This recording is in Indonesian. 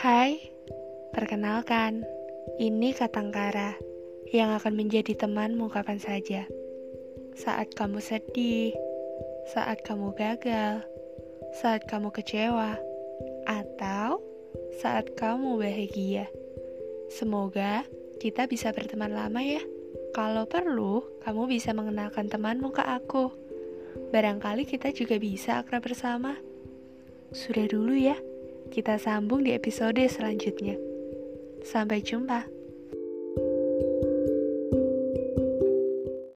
Hai, perkenalkan, ini Katangkara yang akan menjadi temanmu kapan saja. Saat kamu sedih, saat kamu gagal, saat kamu kecewa, atau saat kamu bahagia. Semoga kita bisa berteman lama ya. Kalau perlu, kamu bisa mengenalkan temanmu ke aku. Barangkali kita juga bisa akrab bersama. Sudah dulu ya, kita sambung di episode selanjutnya. Sampai jumpa.